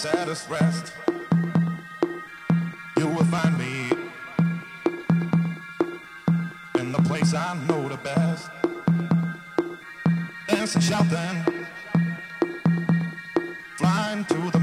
saddest rest, you will find me in the place I know the best. Dancing, shouting, flying to the